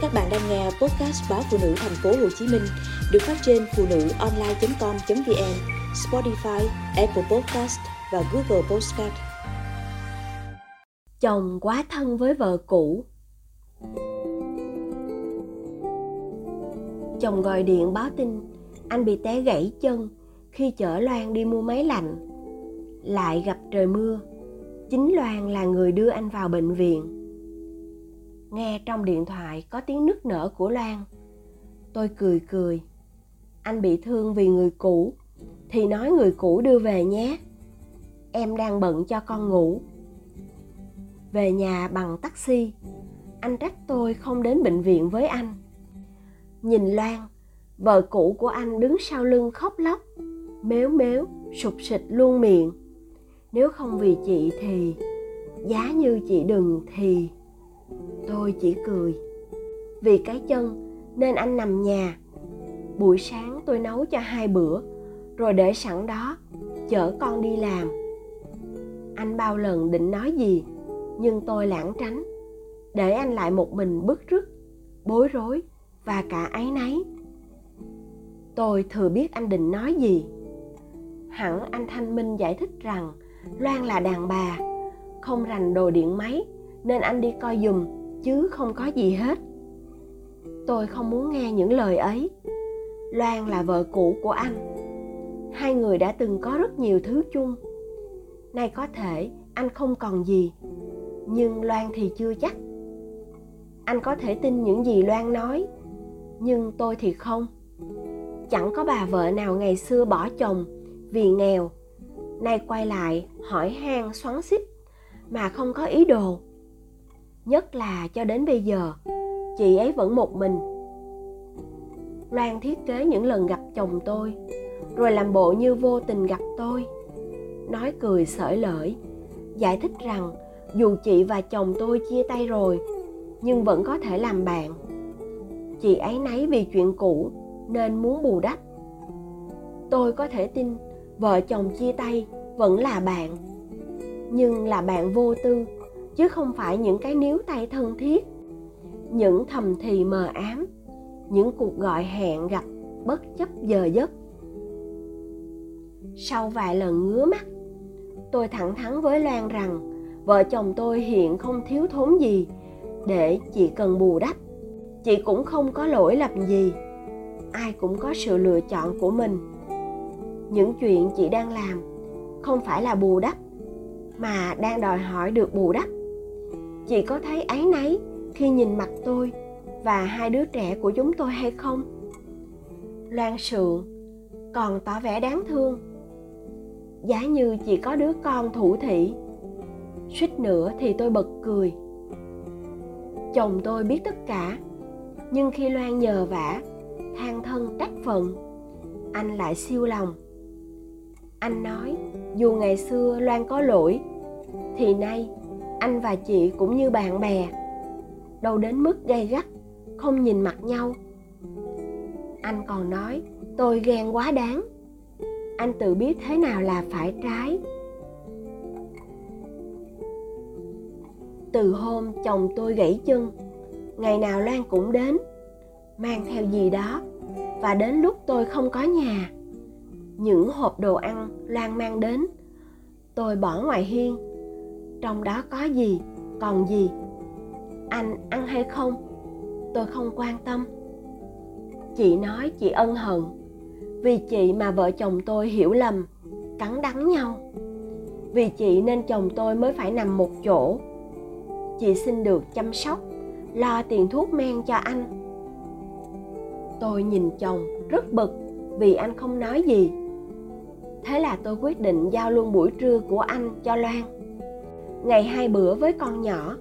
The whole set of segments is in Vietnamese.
Các bạn đang nghe podcast báo phụ nữ thành phố Hồ Chí Minh được phát trên phụ nữ online.com.vn, Spotify, Apple Podcast và Google Podcast. Chồng quá thân với vợ cũ. Chồng gọi điện báo tin anh bị té gãy chân khi chở Loan đi mua máy lạnh. Lại gặp trời mưa. Chính Loan là người đưa anh vào bệnh viện nghe trong điện thoại có tiếng nức nở của loan. Tôi cười cười. Anh bị thương vì người cũ, thì nói người cũ đưa về nhé. Em đang bận cho con ngủ. Về nhà bằng taxi, anh trách tôi không đến bệnh viện với anh. Nhìn loan, vợ cũ của anh đứng sau lưng khóc lóc, mếu mếu, sụp sịch luôn miệng. Nếu không vì chị thì, giá như chị đừng thì tôi chỉ cười. Vì cái chân, nên anh nằm nhà. Buổi sáng tôi nấu cho hai bữa, rồi để sẵn đó, chở con đi làm. Anh bao lần định nói gì, nhưng tôi lãng tránh. Để anh lại một mình bức rứt, bối rối và cả áy náy. Tôi thừa biết anh định nói gì. Hẳn anh thanh minh giải thích rằng loan là đàn bà, không rành đồ điện máy nên anh đi coi giùm, chứ không có gì hết. Tôi không muốn nghe những lời ấy. Loan là vợ cũ của anh. Hai người đã từng có rất nhiều thứ chung. Nay có thể anh không còn gì, nhưng loan thì chưa chắc. Anh có thể tin những gì loan nói, nhưng tôi thì không. Chẳng có bà vợ nào ngày xưa bỏ chồng vì nghèo. Nay quay lại hỏi han xoắn xít mà không có ý đồ nhất là cho đến bây giờ, chị ấy vẫn một mình. Loan thiết kế những lần gặp chồng tôi, rồi làm bộ như vô tình gặp tôi. Nói cười sởi lởi, giải thích rằng dù chị và chồng tôi chia tay rồi, nhưng vẫn có thể làm bạn. Chị ấy nấy vì chuyện cũ nên muốn bù đắp. Tôi có thể tin vợ chồng chia tay vẫn là bạn, nhưng là bạn vô tư chứ không phải những cái níu tay thân thiết. Những thầm thì mờ ám, những cuộc gọi hẹn gặp bất chấp giờ giấc. Sau vài lần ngứa mắt, tôi thẳng thắn với loan rằng vợ chồng tôi hiện không thiếu thốn gì để chị cần bù đắp. Chị cũng không có lỗi lầm gì, ai cũng có sự lựa chọn của mình. Những chuyện chị đang làm không phải là bù đắp, mà đang đòi hỏi được bù đắp chị có thấy áy náy khi nhìn mặt tôi và hai đứa trẻ của chúng tôi hay không? Loan sượng, còn tỏ vẻ đáng thương. Giá như chỉ có đứa con thủ thị suýt nữa thì tôi bật cười. Chồng tôi biết tất cả, nhưng khi loan nhờ vả, than thân trách phận, anh lại siêu lòng. Anh nói, dù ngày xưa loan có lỗi, thì nay anh và chị cũng như bạn bè. Đâu đến mức gay gắt, không nhìn mặt nhau. Anh còn nói, tôi ghen quá đáng. Anh tự biết thế nào là phải trái. Từ hôm chồng tôi gãy chân, ngày nào loan cũng đến, mang theo gì đó, và đến lúc tôi không có nhà, những hộp đồ ăn loan mang đến, tôi bỏ ngoài hiên trong đó có gì, còn gì? Anh ăn hay không? Tôi không quan tâm. Chị nói chị ân hận, vì chị mà vợ chồng tôi hiểu lầm, cắn đắng nhau. Vì chị nên chồng tôi mới phải nằm một chỗ. Chị xin được chăm sóc, lo tiền thuốc men cho anh. Tôi nhìn chồng rất bực vì anh không nói gì. Thế là tôi quyết định giao luôn buổi trưa của anh cho loan ngày hai bữa với con nhỏ,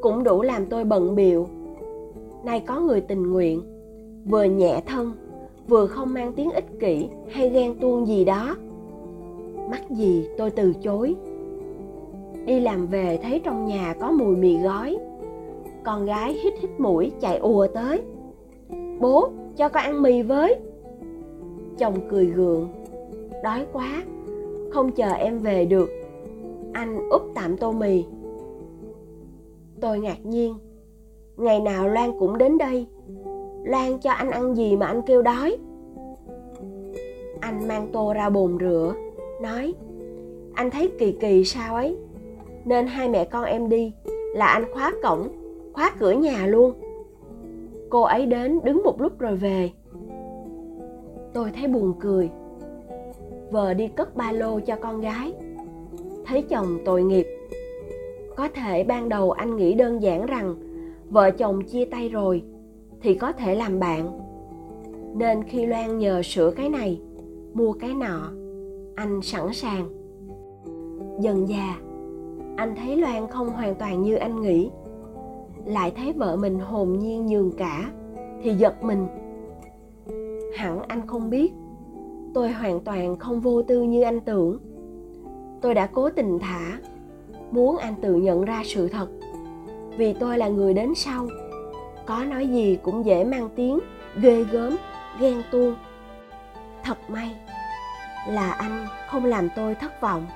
cũng đủ làm tôi bận biệu nay có người tình nguyện, vừa nhẹ thân, vừa không mang tiếng ích kỷ hay ghen tuông gì đó. Mắc gì tôi từ chối. Đi làm về thấy trong nhà có mùi mì gói, con gái hít hít mũi chạy ùa tới. Bố, cho con ăn mì với. Chồng cười gượng, đói quá, không chờ em về được anh úp tạm tô mì. Tôi ngạc nhiên. Ngày nào loan cũng đến đây. Loan cho anh ăn gì mà anh kêu đói? Anh mang tô ra bồn rửa, nói, anh thấy kỳ kỳ sao ấy? Nên hai mẹ con em đi, là anh khóa cổng, khóa cửa nhà luôn. Cô ấy đến đứng một lúc rồi về. Tôi thấy buồn cười. Vợ đi cất ba lô cho con gái thấy chồng tội nghiệp. Có thể ban đầu anh nghĩ đơn giản rằng vợ chồng chia tay rồi thì có thể làm bạn. Nên khi loan nhờ sửa cái này, mua cái nọ, anh sẵn sàng. Dần già anh thấy loan không hoàn toàn như anh nghĩ. Lại thấy vợ mình hồn nhiên nhường cả thì giật mình. Hẳn anh không biết, tôi hoàn toàn không vô tư như anh tưởng tôi đã cố tình thả. Muốn anh tự nhận ra sự thật. Vì tôi là người đến sau. Có nói gì cũng dễ mang tiếng, ghê gớm, ghen tuông. Thật may là anh không làm tôi thất vọng.